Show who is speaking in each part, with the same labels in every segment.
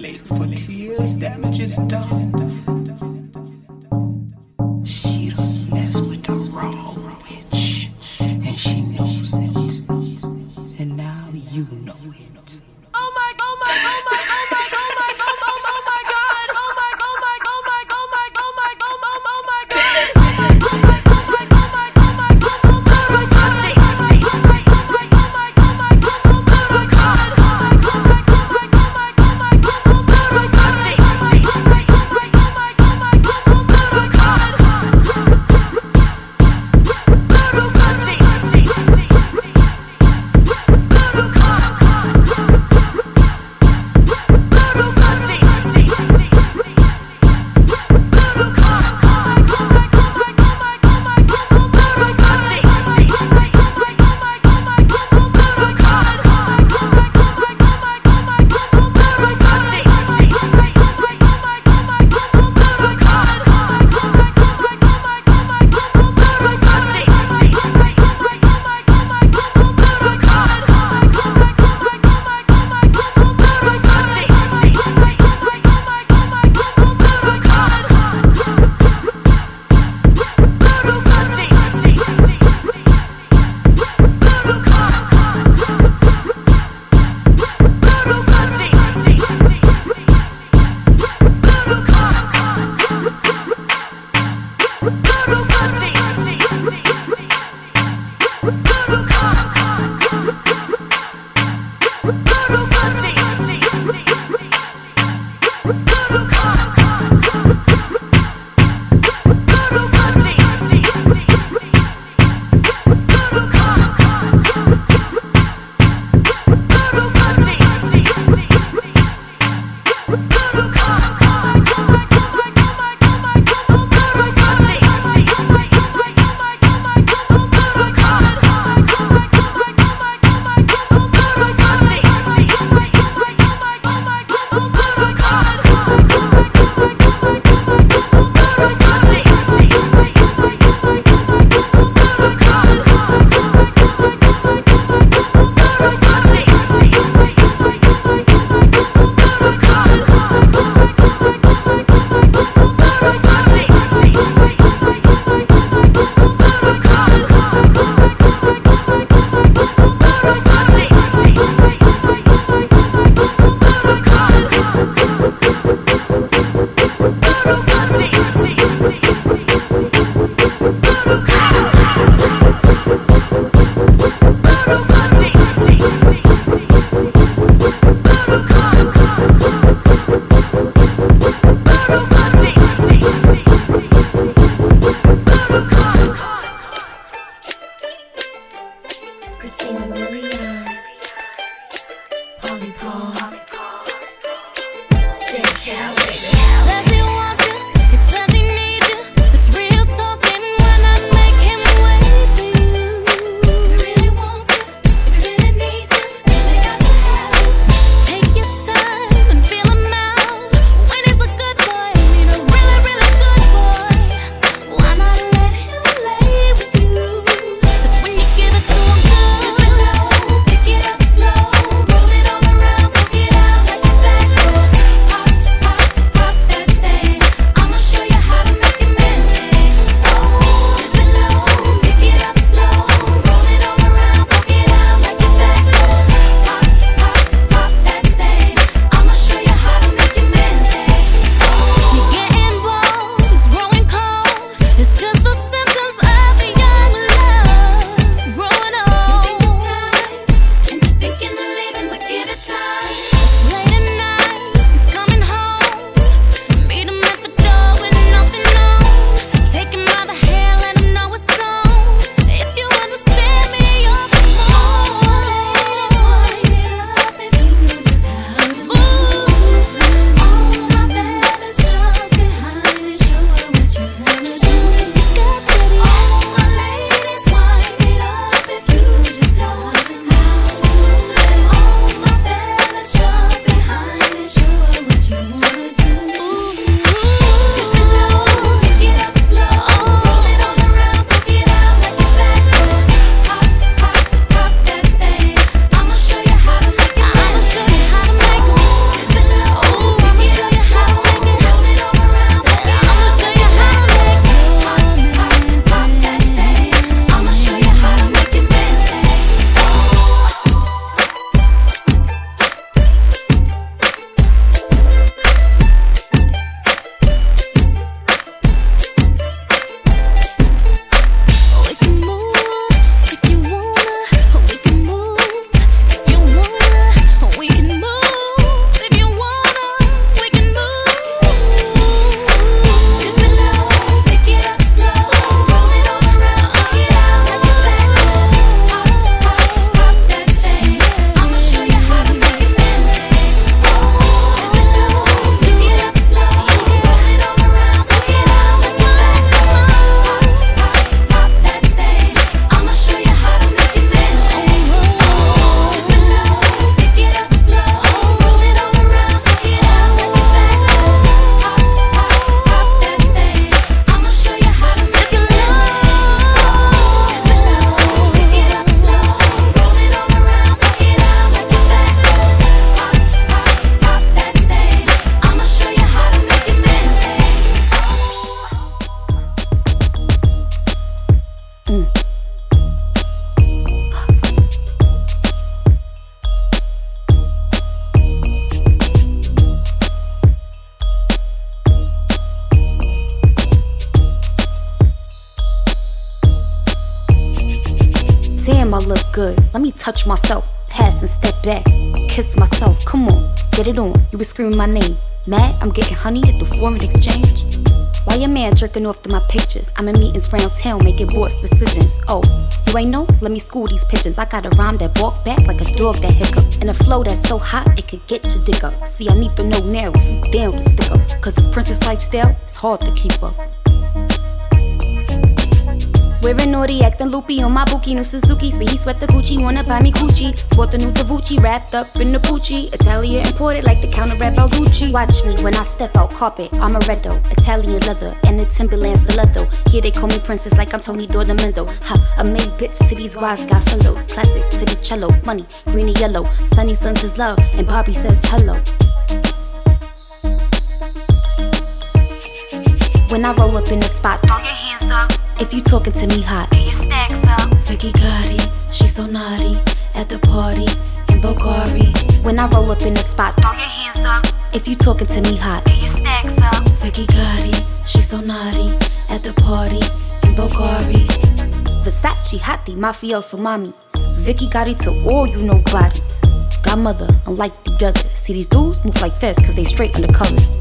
Speaker 1: late for tears, damage is done.
Speaker 2: Good. Let
Speaker 3: me touch myself, pass and step back. Kiss myself, come on, get it on. You was screaming my name. Mad, I'm getting honey at the foreign exchange. Why your man jerking off to my pictures? I'm in meetings round town making boss decisions. Oh, you ain't know? Let me school these pigeons. I got a rhyme that walk back like a dog that hiccups. And a flow that's so hot it could get your dick up. See, I need to know now if you down to stick up. Cause this princess lifestyle is hard to keep up. Wearing naughty, acting loopy on my bookie, new Suzuki. See, he sweat the Gucci, wanna buy me Gucci. Sport the new Davucci, wrapped up in the Pucci. Italian imported like the counter rap Balducci. Watch me when I step out, carpet, Amaretto, Italian leather, and the Timberland stiletto. Here they call me princess like I'm Tony Dornamendo. Ha, I made bits to these wise guy fellows. Classic to the cello, money, green and yellow. Sunny sends his love, and Bobby says hello. When I roll up in the spot, throw your hands. If you talking to me hot, get your stacks up. Vicki Gotti, she so naughty at the party in Bogari. When I roll up in the spot, throw your hands up. If you talking to me hot, get your stacks up. Vicki Gotti, she so naughty at the party in Bogari. Versace, hottie, mafioso, mommy. Vicki Gotti to all you know bodies. Godmother, unlike the others. See these dudes move like fists cause they straight undercovers.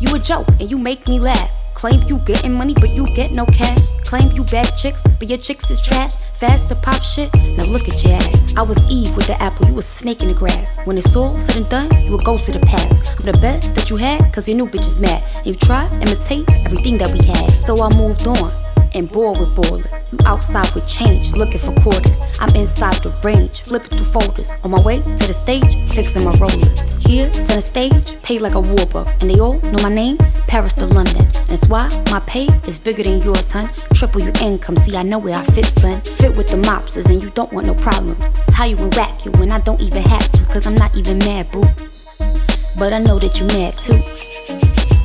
Speaker 3: You a joke and you make me laugh. Claim you getting money, but you get no cash. Claim you bad chicks, but your chicks is trash. Fast to pop shit, now look at your ass. I was Eve with the apple, you was snake in the grass. When it's all said and done, you a ghost to the past. I'm the best that you had, cause your new bitch is mad. And you try imitate everything that we had. So I moved on and bored with ballers. You outside with change, looking for quarters. I'm inside the range, flipping through folders. On my way to the stage, fixing my rollers. Here, center stage, paid like a warbuck. And they all know my name, Paris to London. That's why my pay is bigger than yours, hun. Triple your income, see, I know where I fit, son. Fit with the mobsters, and you don't want no problems. Tie you and whack you when I don't even have to, cause I'm not even mad, boo. But I know that you mad too.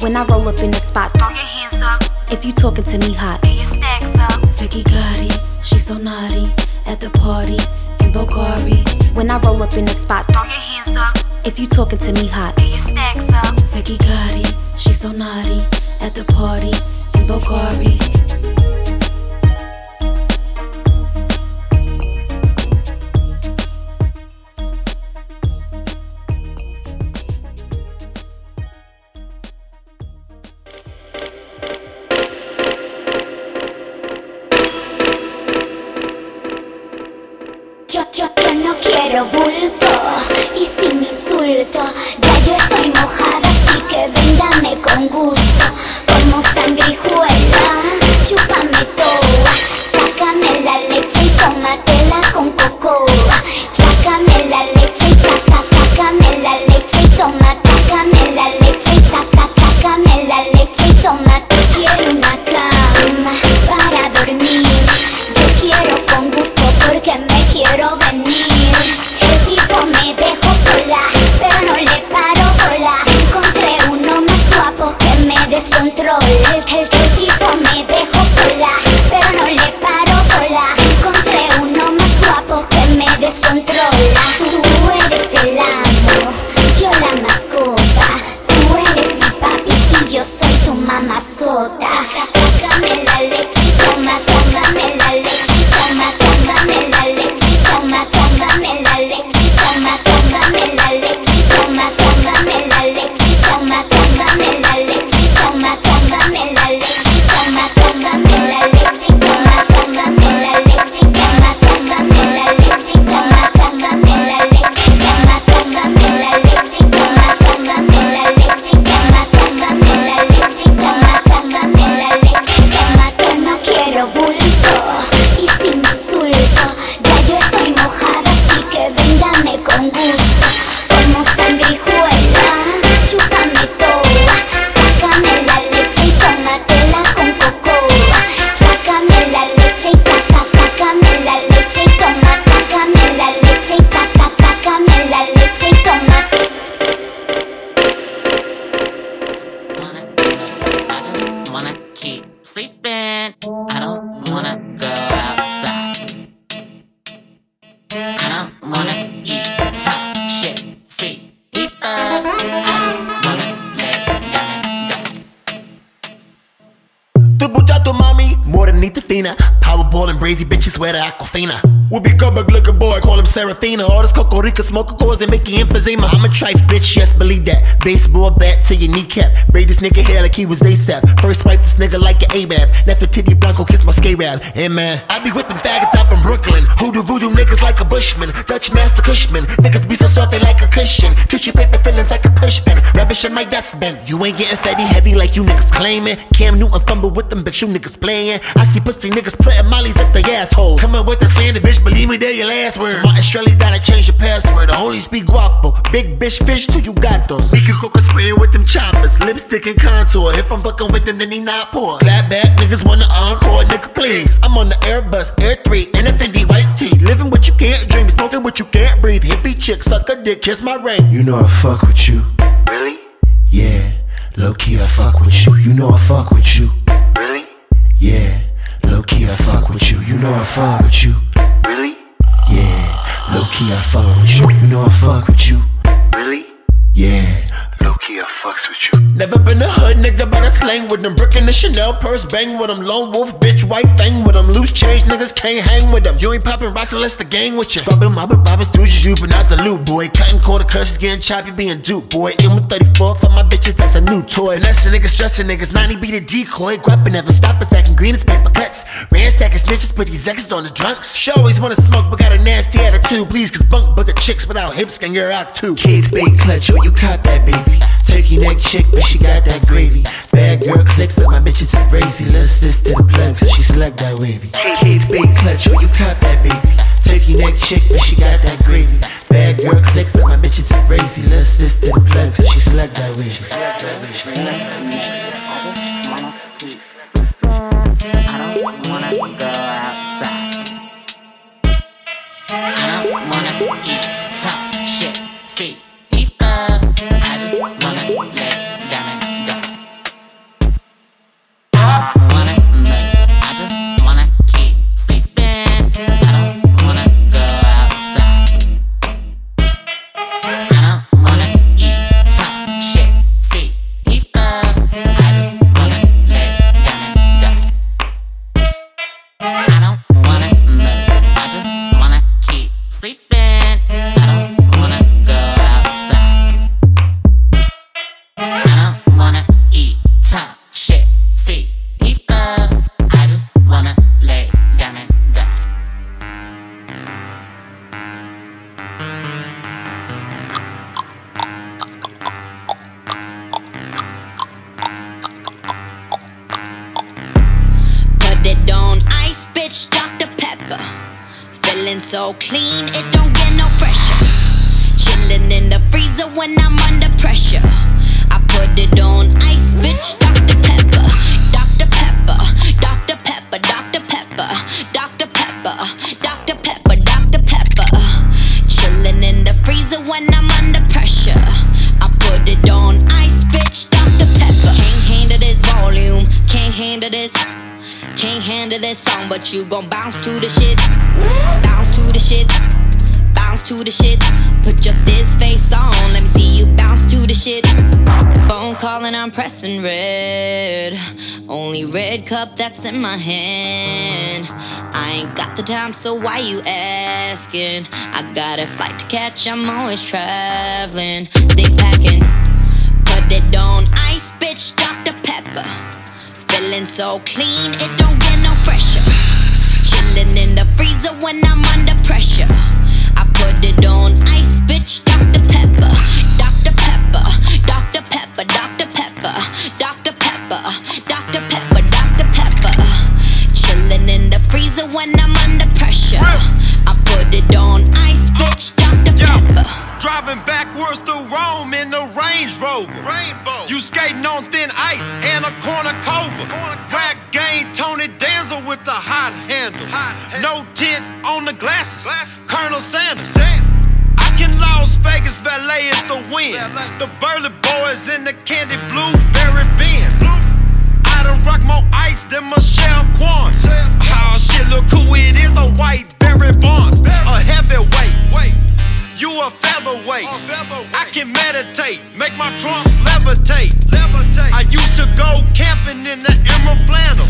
Speaker 3: When I roll up in the spot, throw your hands up. If you talking to me hot, get your stacks up. Vicki Gotti, she so naughty at the party in Bogari. When I roll up in the spot, throw your hands. If you talking to me hot, get your stacks up. Vicki Gotti, she so naughty at the party in Bogari.
Speaker 4: Serafina. All this Coco Cocorica smoker cause and you emphysema. I'm a trife bitch, yes, believe that. Baseball bat to your kneecap. Braid this nigga hair like he was ASAP. First wipe this nigga like an Arab. Nefertiti Blanco kiss my skate rap. And man, I be with them faggots out from Brooklyn. Hoodoo voodoo niggas like a Bushman. Dutch master Cushman. Niggas be so soft they like a cushion. Tissue paper feelings like a pushpin. Rubbish in my dustbin. You ain't getting fatty heavy like you niggas claiming. Cam Newton fumble with them bitch you niggas playing. I see pussy niggas putting mollies up their assholes. Come up with the slander, bitch. Believe me, they're your last words. Shirley gotta change your password. I only speak guapo. Big bitch fish till you got those. We can cook a spray with them choppers. Lipstick and contour. If I'm fucking with them, then he not poor. Clap back, niggas wanna encore, nigga, please. I'm on the Airbus, Air 3, and Fendi white tee. Living what you can't dream, smoking what you can't breathe. Hippie chick, suck a dick, kiss my ring. You know I fuck with you. Really? Yeah. Low key, I fuck with you. You know I fuck with you. Really? Yeah. Low key, I fuck with you. You know I fuck with you. Really? Low key, I fuck with you. You know I fuck with you. Really? Yeah. I fucks with you. Never been a hood nigga, but I slang with them. Brick in the Chanel purse, bang with them. Lone wolf, bitch, white fang with them. Loose change niggas can't hang with them. You ain't popping rocks unless the gang with you. Bobbin', mobbin', bobbin', stooges, you, but not the loot, boy. Cutting quarter cushions, getting choppy, being duped, boy. In with 34 for my bitches, that's a new toy. Unless a nigga stressing niggas, 90 be the decoy. Grappin' never stop us, acting green as paper cuts. Ran stacking snitches, put these exes on the drunks. She always wanna smoke, but got a nasty attitude. Please, cause bunk, but the chicks without hips can get out too. Kids, big clutch, oh, you caught that, baby. Turkey neck chick, but she got that gravy. Bad girl clicks up, my bitches is crazy. Little sister the plug, so she slugged that wavy. Kids, big clutch, oh, you caught that, baby. Turkey neck chick, but she got that gravy. Bad girl clicks up, my bitches is crazy. Little sister the plug, so she slugged that wavy.
Speaker 5: I don't wanna go outside. I don't wanna
Speaker 6: when I'm under pressure. I put it on ice, bitch, Dr. Pepper. Dr. Pepper, Dr. Pepper, Dr. Pepper, Dr. Pepper, Dr. Pepper, Dr. Pepper. Chillin' in the freezer when I'm under pressure. I put it on ice, bitch, Dr. Pepper. Can't handle this volume, can't handle this. Can't handle this song, but you gon' bounce to the shit. Bounce to the shit. Bounce to the shit. Pressing red. Only red cup that's in my hand. I ain't got the time, so why you asking? I got a flight to catch, I'm always traveling. Stay packing. Put it on ice, bitch, Dr. Pepper. Feeling so clean, it don't get no fresher. Chillin' in the freezer when I'm under pressure. I put it on ice, bitch, Dr. Pepper. Dr. Pepper, Dr. Pepper, Dr.
Speaker 7: Driving backwards through Rome in the Range Rover. Rainbow. You skating on thin ice and a cornucopia. Rap game Tony Danza with the hot handles. No tint on the glasses. Colonel Sanders. I can Las Vegas valet is the win. The Burley Boys in the candy blueberry Benz. I done rock more ice than Michelle Kwan. How oh, shit look cool it is a white Barry Bonds. A heavyweight. You a featherweight. I can meditate, make my trunk levitate. I used to go camping in the emerald flannel.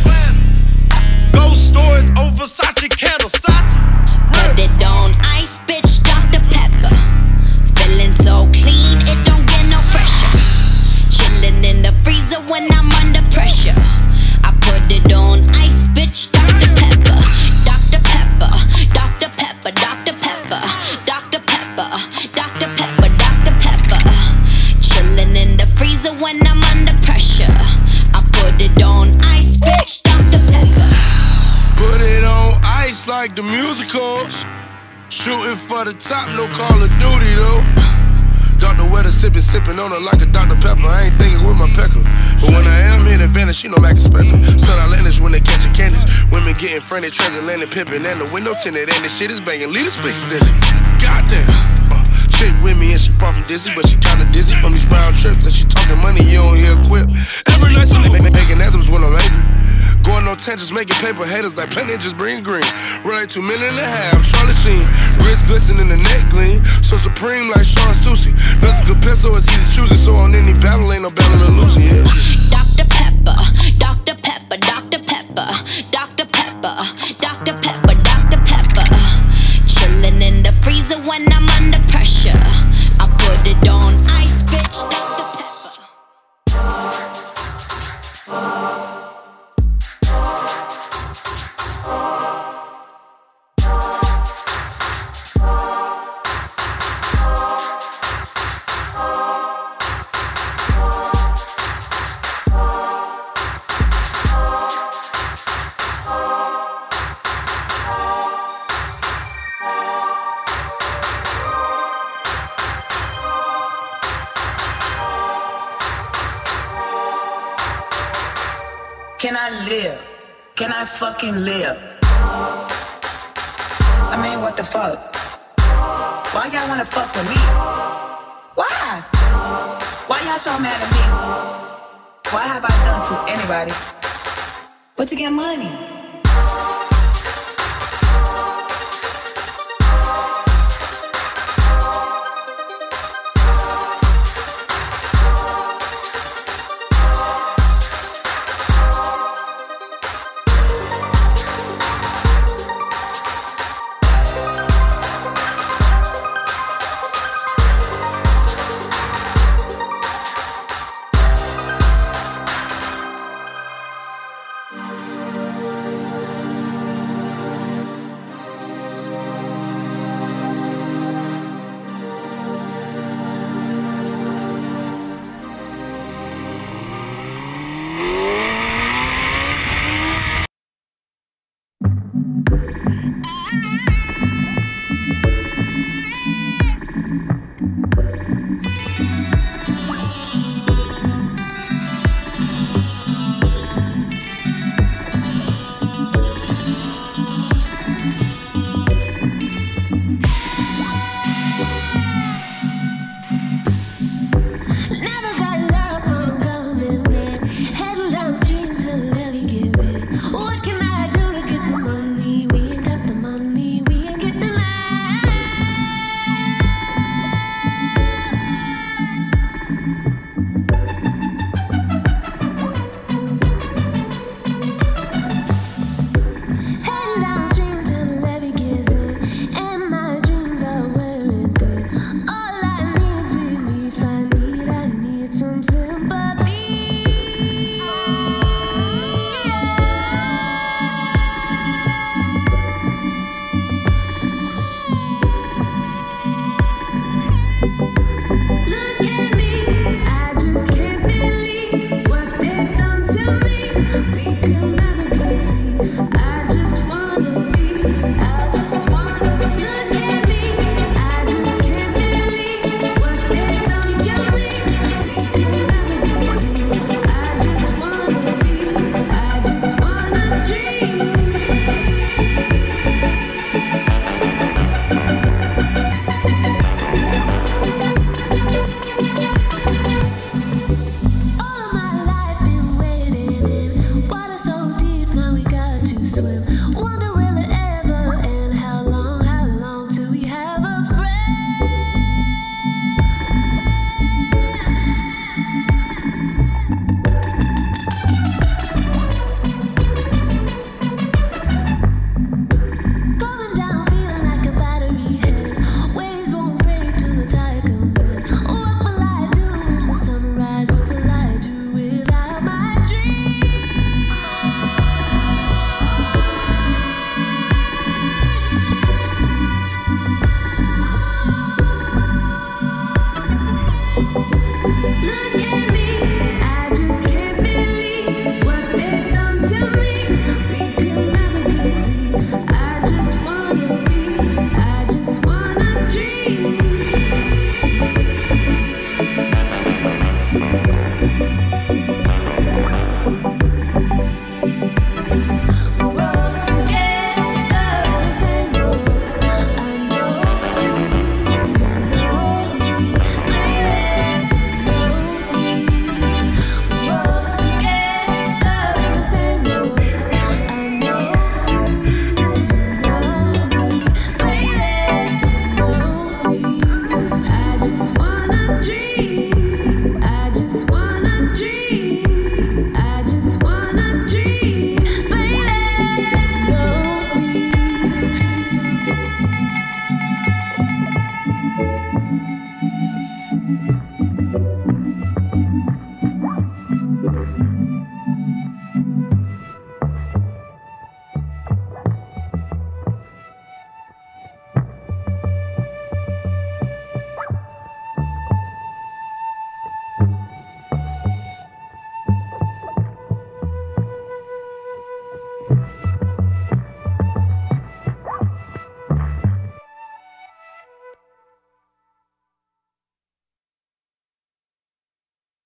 Speaker 7: Ghost stories over Versace candles.
Speaker 6: Put it on ice, bitch, Dr. Pepper. Feeling so clean,
Speaker 8: For the top, no Call of Duty though. Dr. Weather sipping, sipping on her like a Dr. Pepper. I ain't thinking with my pecker. But when I am in advantage, she know Mac expected. Sun outlandish when they catching candies. Women getting friendly, transatlantic pimping. And the window tinted, and the shit is banging. Lead a speak still. Goddamn. Chick with me and she far from dizzy, but she kinda dizzy from these round trips. And she talking money, you don't hear a quip. Every night, make, making anthems when I'm angry. Going on tangents, making paper haters like plenty just bring green. Right, two million and a half, Charlie Sheen. Wrist glistening, in the neck gleam. So supreme like Sean Susie. Nothing compares, so it's easy choosing. So on any battle, ain't no battle to lose, yeah.
Speaker 1: Can I live? Can I fucking live? I mean, what the fuck? Why y'all wanna fuck with me? Why? Why y'all so mad at me? What have I done to anybody? But to get money.